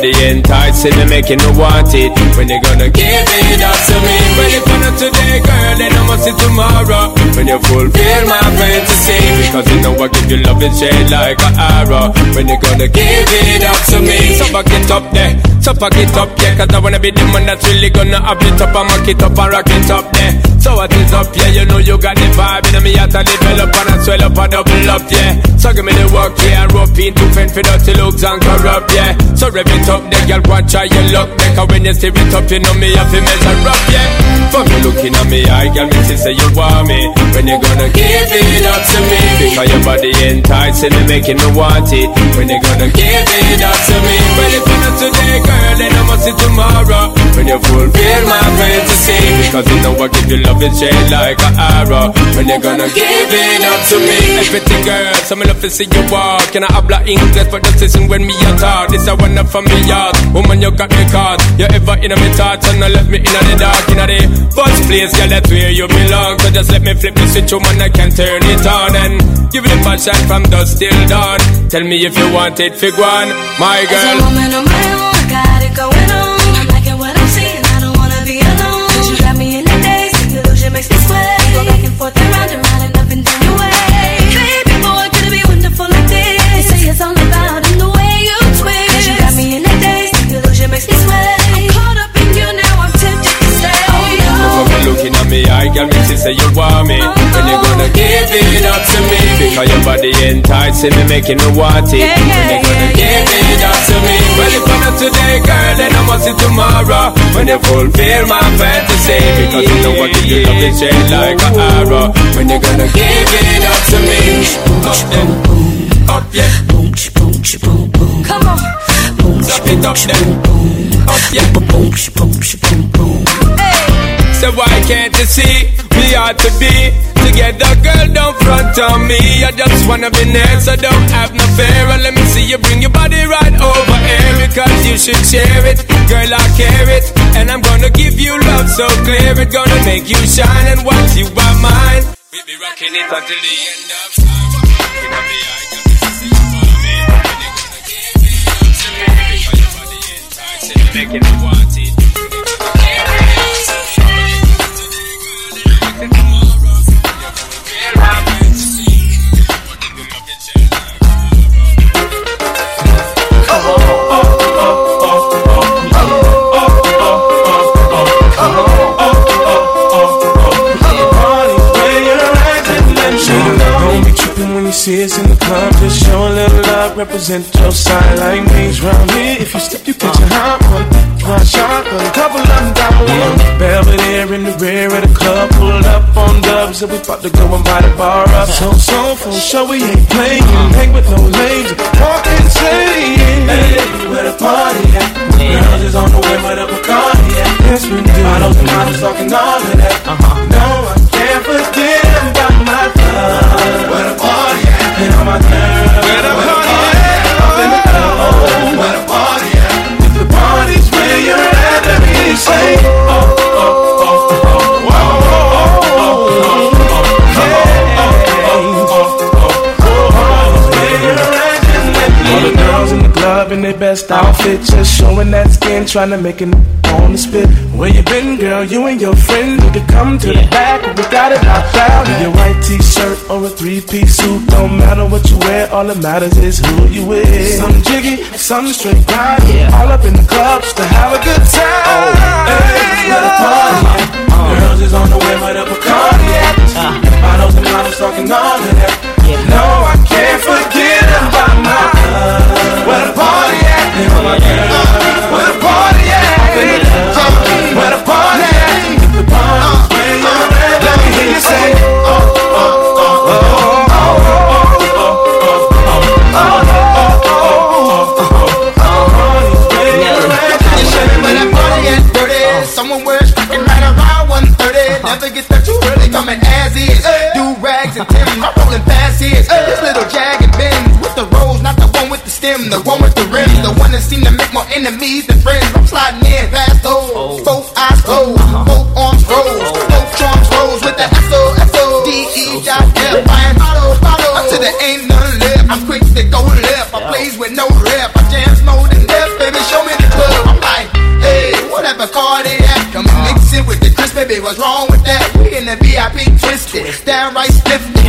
Your body enticing me, making me want it. When you gonna give it up to me? Well, if not today, girl, then I must see tomorrow. When you fulfill my fantasy, because you know I give you love and shade like an arrow. When you gonna give it up to me? So back it up there, so back it up, yeah. Cause I wanna be the man that's really gonna have it up and mock it up and rock it up there. So what is up, yeah? You know you got the vibe in me, heart to develop and I swell up and double up, yeah. So give me the work, yeah. Rope into fend for dirty looks and corrupt, yeah. So rev it up, there, girl, watch how you look. There, cause when you steer it up, you know me have to measure up, yeah. For me looking at me, I girl, me say you want me. When you gonna give it up to me? Because your body enticing me, making me want it. When you gonna give it up to me? Well, if not today, girl, then I must see tomorrow. When you fulfill my fantasy, because you know I give you love and shade like an arrow. When you gonna give it up to me? Everything, girl, so me love to see you walk. Can I habla English for the season when me a talk? This a one up from me yard. Woman, you got me caught. You ever in my thoughts and I left me in the dark, in the first place, girl, that's where you belong. So just let me flip the switch, woman, I can turn it on and give it a passion from dusk till dawn. Tell me if you want it, fig one, my As a girl. woman on my own, I got it going on. I girl, me see say you want me. When you gonna give it up to me? Because your body enticing me, making me want it. When you gonna give it up to me? Well, if not today, girl, then I must see tomorrow. When you fulfill my fantasy, because you know give you love and shade like an arrow. When you gonna give it up to me? Up then, up yeah. Boom, boom, boom, boom. Come on. Stop it up then. Up yeah. So why can't you see we ought to be together, girl? Don't front on me. I just wanna be near, so don't have no fear. And let me see you bring your body right over here because you should share it, girl. I care it, and I'm gonna give you love so clear. It's gonna make you shine, and watch you are mine, we be rocking it until the end of time. Know me, I got me sissy, you hop you see us in the club. Just show a little love, represent your side like me. Round here, if you step, you catch a hot one. One shot, but a couple of them down below. Belvedere in the rear of the club, pulled up on dubs, and we about to go and buy the bar up. So, so, for sure, we ain't playing. Hang with no lames, walk insane. Hey, where the party at? Girls is on the way with a Bacardi at. Yes, we do. Bottles and models talking all of that. Uh-huh. Best outfit, just showing that skin, trying to make it on the spit. Where you been, girl? You and your friend need to come to the back. We got it locked out. In your white t-shirt or a three-piece suit, don't matter what you wear. All that matters is who you with. Some jiggy, some straight grind. All up in the club just to have a good time. Oh, hey, where the party at? Girls is on the way, where the Bacardi at? Bottles and models talking all of that. No, I can't forget about my love. Never get that you really coming as is. Do rags and Tim, I'm rolling past his. This little jag seem to make more enemies than friends. I'm sliding in past those. Oh. Both eyes closed, uh-huh. both arms rose, oh. both drums rose with the S O S O D E dot F. Buying bottles, oh. bottles until there ain't none left. I'm quick to go left. I plays with no rep. I jams more than death, baby. Show me the club. I'm like, hey, whatever car they at, come and mix it with the crisp, baby. What's wrong with that? We in the VIP twisted, downright spiffy,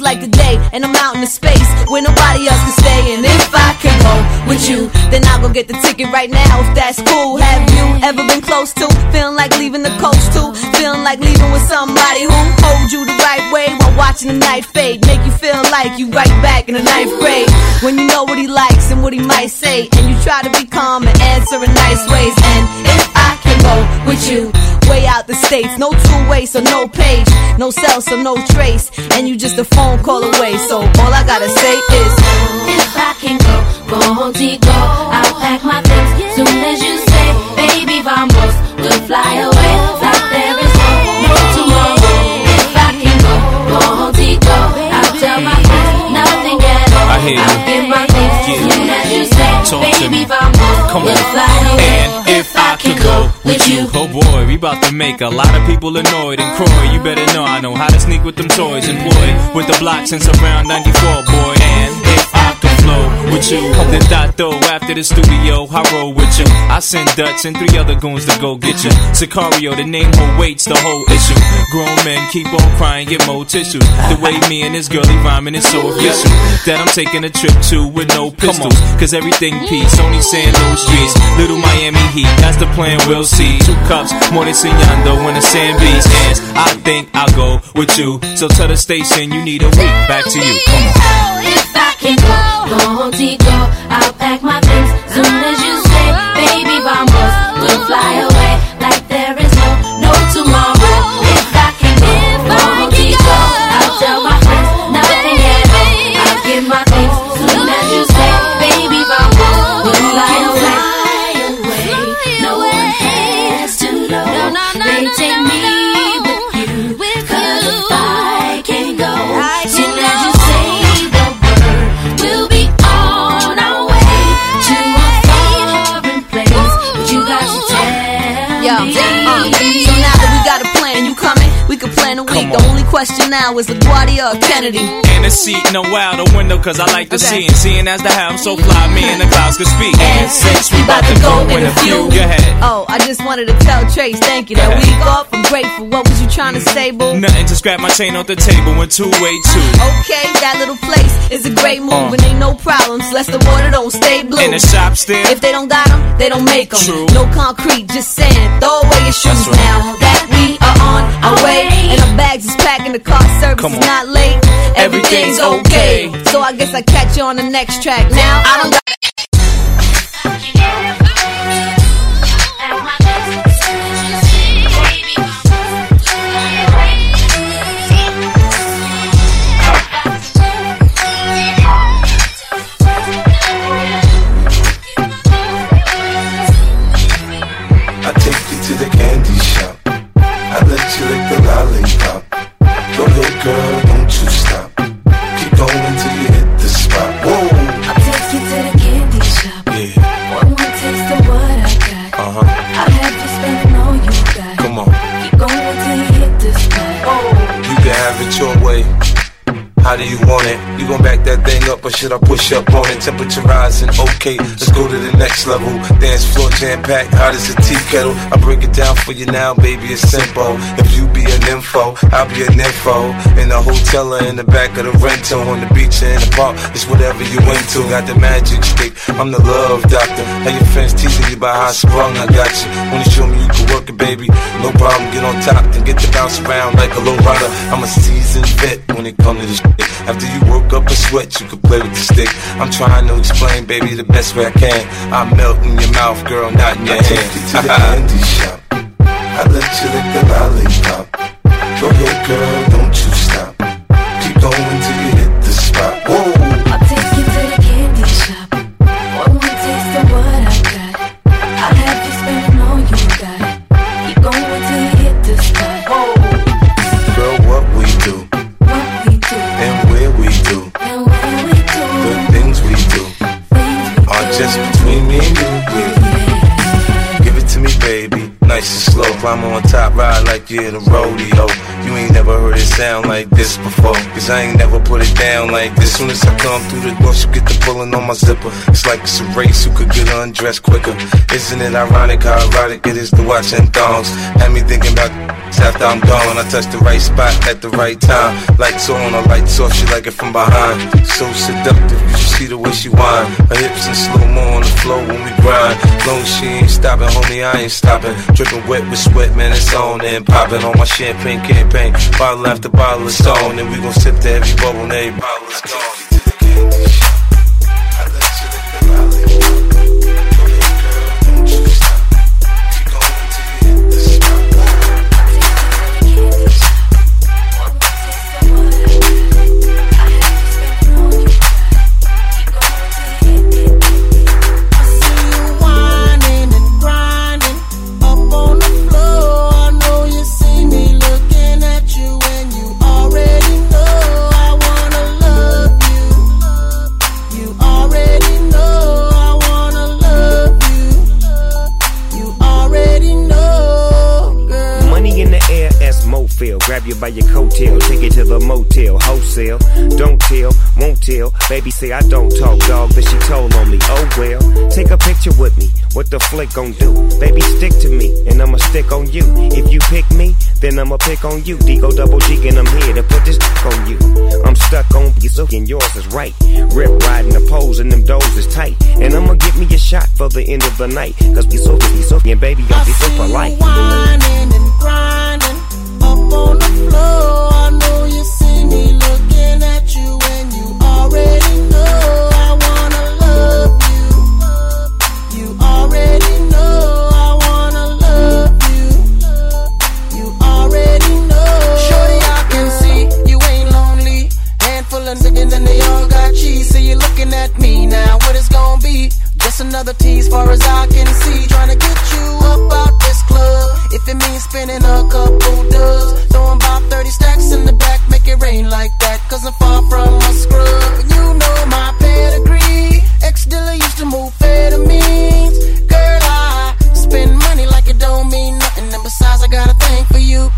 like the day, and I'm out in the space where nobody else can stay. And if I can go with you, then I'll go get the ticket right now if that's cool. Have you ever been close to feeling like leaving the coast too? Feeling like leaving with somebody who holds you the right way watching the night fade, make you feel like you right back in the ninth grade. When you know what he likes and what he might say, and you try to be calm and answer in nice ways. And if I can go with you, way out the states, no two way, so no page, no cell, so no trace, and you just a phone call away. So all I gotta say is, If I can go, go to go, I'll pack my things. Soon as you say, baby, vamos, we'll fly away hear you. I'll get my things soon as you say, Talk to me. Come on. fly. And if I could go with you, oh boy, we about to make a lot of people annoyed. And Croy, you better know I know how to sneak with them toys. Employed with the blocks since around 94, boy. And with you, then that though after the studio, I roll with you. I send Dutch and three other goons to go get you. Sicario, the name who waits the whole issue. Grown men keep on crying, get more tissues. The way me and this girlie rhyming is so official that I'm taking a trip to with no pistols. Cause everything peace, only sand, no streets. Little Miami Heat, that's the plan, we'll see. Two cups, more than Signando when the sand beats. I think I'll go with you. So tell the station you need a week. Back to you, come on. If I can go, go go, I'll pack my things soon as you question now is LaGuardia or Kennedy? In the seat, no out the window, cause I like to see. And seeing as the how I'm so fly, me and the clouds can speak. And since we about to go in a few, Go ahead. Oh, I just wanted to tell Trace, thank you. That week off, I'm grateful. What was you trying to say, boo? Nothing to scrap my chain off the table when two way two. Okay, that little place is a great move, uh. and ain't no problems. Less the water don't stay blue. In the shop still. If they don't got 'em, they don't make 'em. True. No concrete, just sand. Throw away your shoes right. now. That we on our way, and our bags is packing. The car service is not late. Everything's Everything's okay. So I guess I catch you on the next track. Now I don't got. How do you want it? You gon' back that thing up or should I push up on it? Temperature rising, okay, let's go to the next level. Dance floor jam packed, hot as a tea kettle. I break it down for you now, baby, it's simple. If you be an info, I'll be an info. In the hotel or in the back of the rental, on the beach or in the park, it's whatever you into. Got the magic stick, I'm the love doctor. How your friends teasing you about how I sprung, I got you. Wanna show me you can work it, baby? No problem, get on top, then get to bounce around like a low rider. I'm a seasoned vet when it comes to this. After you woke up a sweat, you could play with the stick. I'm trying to explain, baby, the best way I can. I melt in your mouth, girl, not in your I hand. take you to the candy shop. I let you lick the lollipop. Go ahead, girl, don't you in a rodeo. You ain't never heard it sound like this before. Cause I ain't never put it down like this. Soon as I come through the door, she get the pulling on my zipper. It's like it's a race who could get undressed quicker. Isn't it ironic how erotic it is to watch and thongs? Had me thinking about after I'm gone. I touch the right spot at the right time. Lights on, or lights off, she like it from behind. So seductive, you should see the way she whine. Her hips in slow mo on the floor when we grind. Long she ain't stopping, homie, I ain't stopping. Dripping wet with sweat, man, it's on and popping on my champagne campaign. Bottle after bottle is on, and we gon' sip to every bubble, and every bottle gone. You by your coattail, take it to the motel, wholesale. Don't tell, won't tell. Baby say I don't talk, dog, but she told on me. Oh well, take a picture with me. What the flick gon' do? Baby, stick to me, and I'ma stick on you. If you pick me, then I'ma pick on you. Digo double G, and I'm here to put this on you. I'm stuck on you, so and yours is right. Rip riding the poles, and them doors is tight. And I'ma get me a shot for the end of the night. Cause we so, we so, and baby, I'll be so polite. whining and grinding and they all got cheese. So you're looking at me now. What it's gonna be? Just another tease, far as I can see. Trying to get you up out this club. If it means spending a couple dubs, throwing about 30 stacks in the back, make it rain like that. Cause I'm far from a scrub. And you know my pedigree. Ex dealer used to move means. Girl, I spend money like it don't mean nothing. And besides, I got a thing for you.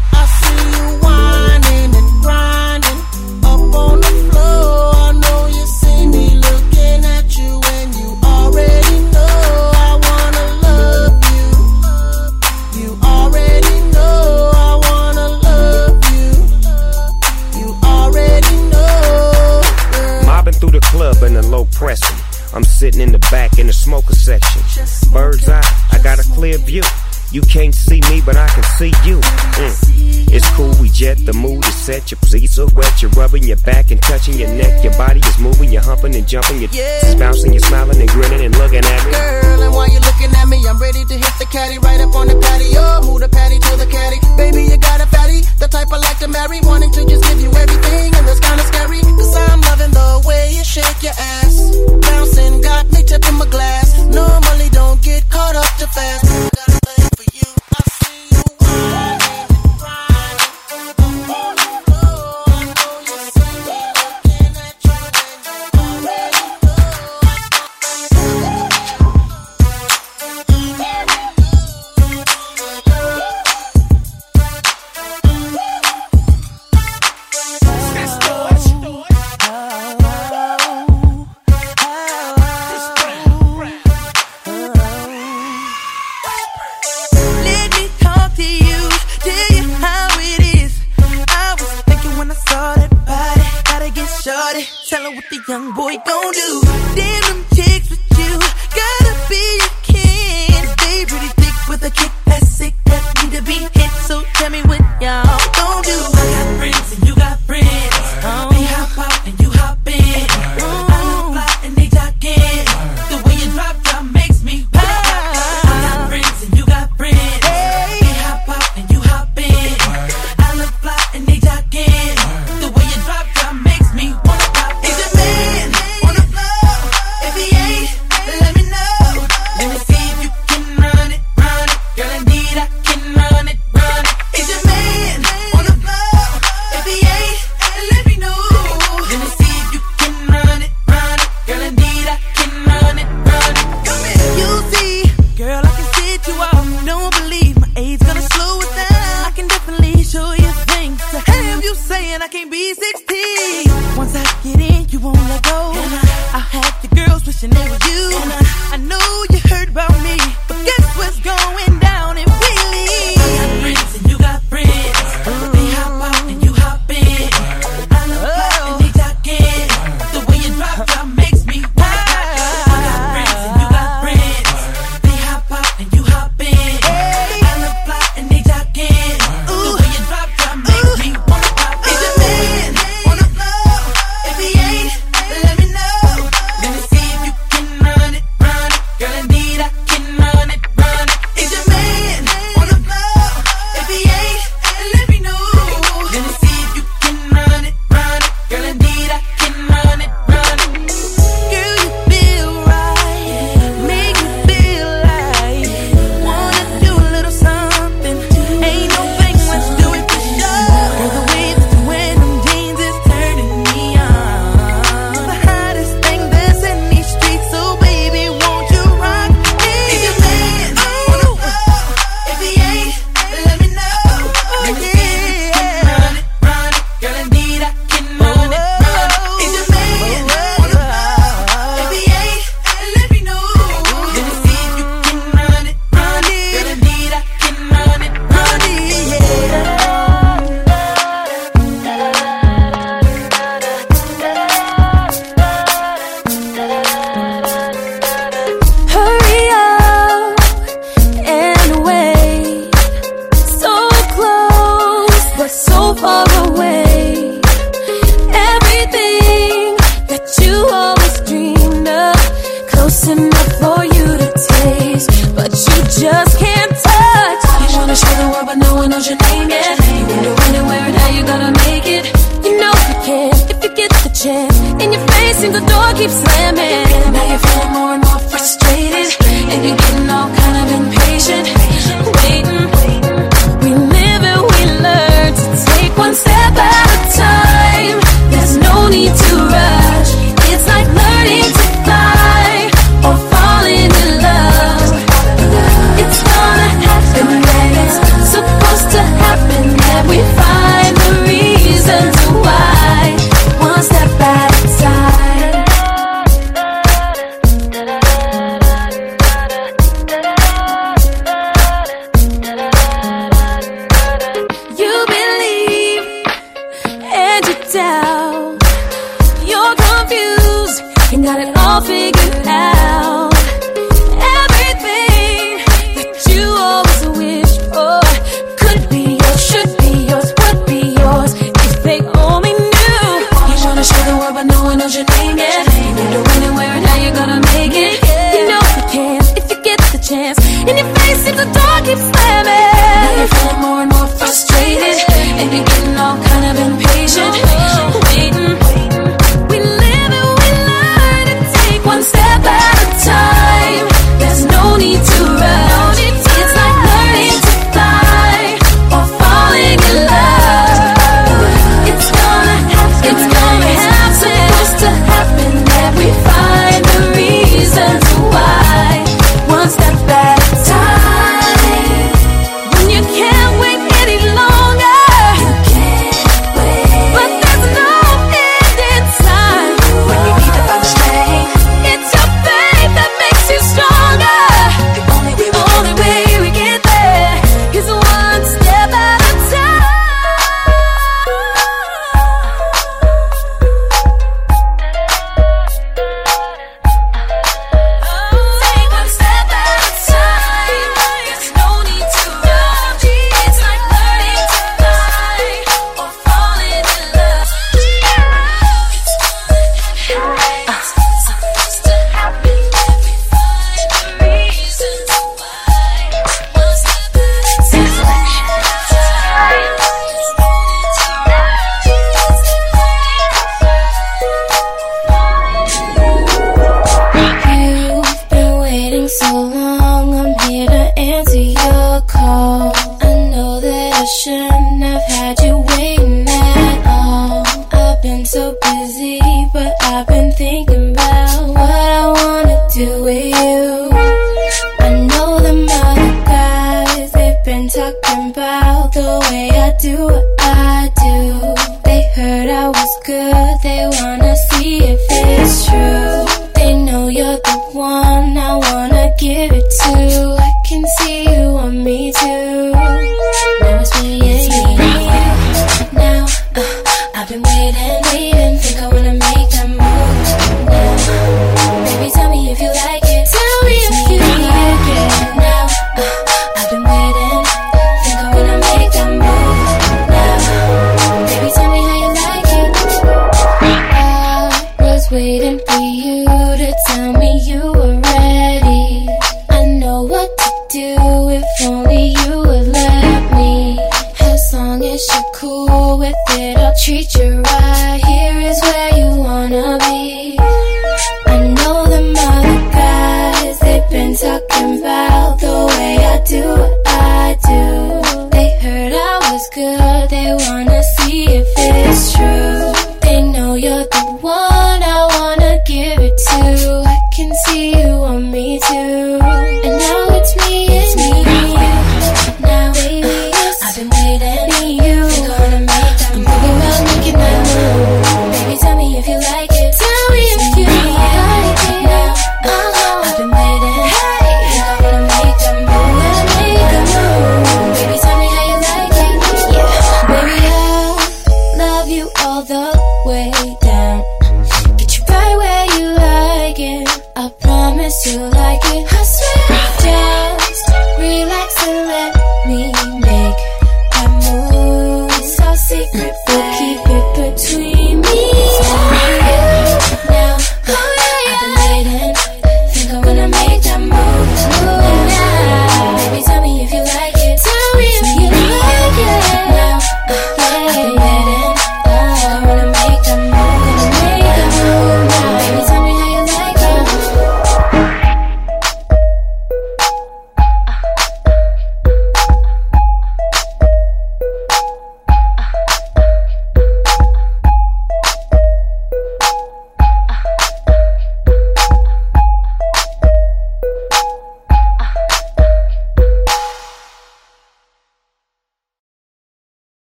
through the club and the low pressing. I'm sitting in the back in the smoker section. Bird's eye, I got a clear view. You can't see me, but I can see you. Mm. It's cool, we jet, the mood is set. Your pleats are wet, you're rubbing your back and touching your neck. Your body is moving, you're humping and jumping, you're yeah. bouncing, you're smiling and grinning and looking at me. Girl, and while you're looking at me, I'm ready to hit the caddy right up on the patio. Move the patty to the caddy. Baby, you got a fatty, the type I like to marry. Wanting to just give you everything, and that's kinda scary. Cause I'm loving the way you shake your ass. Bouncing got me tipping my glass. Normally don't get caught up too fast.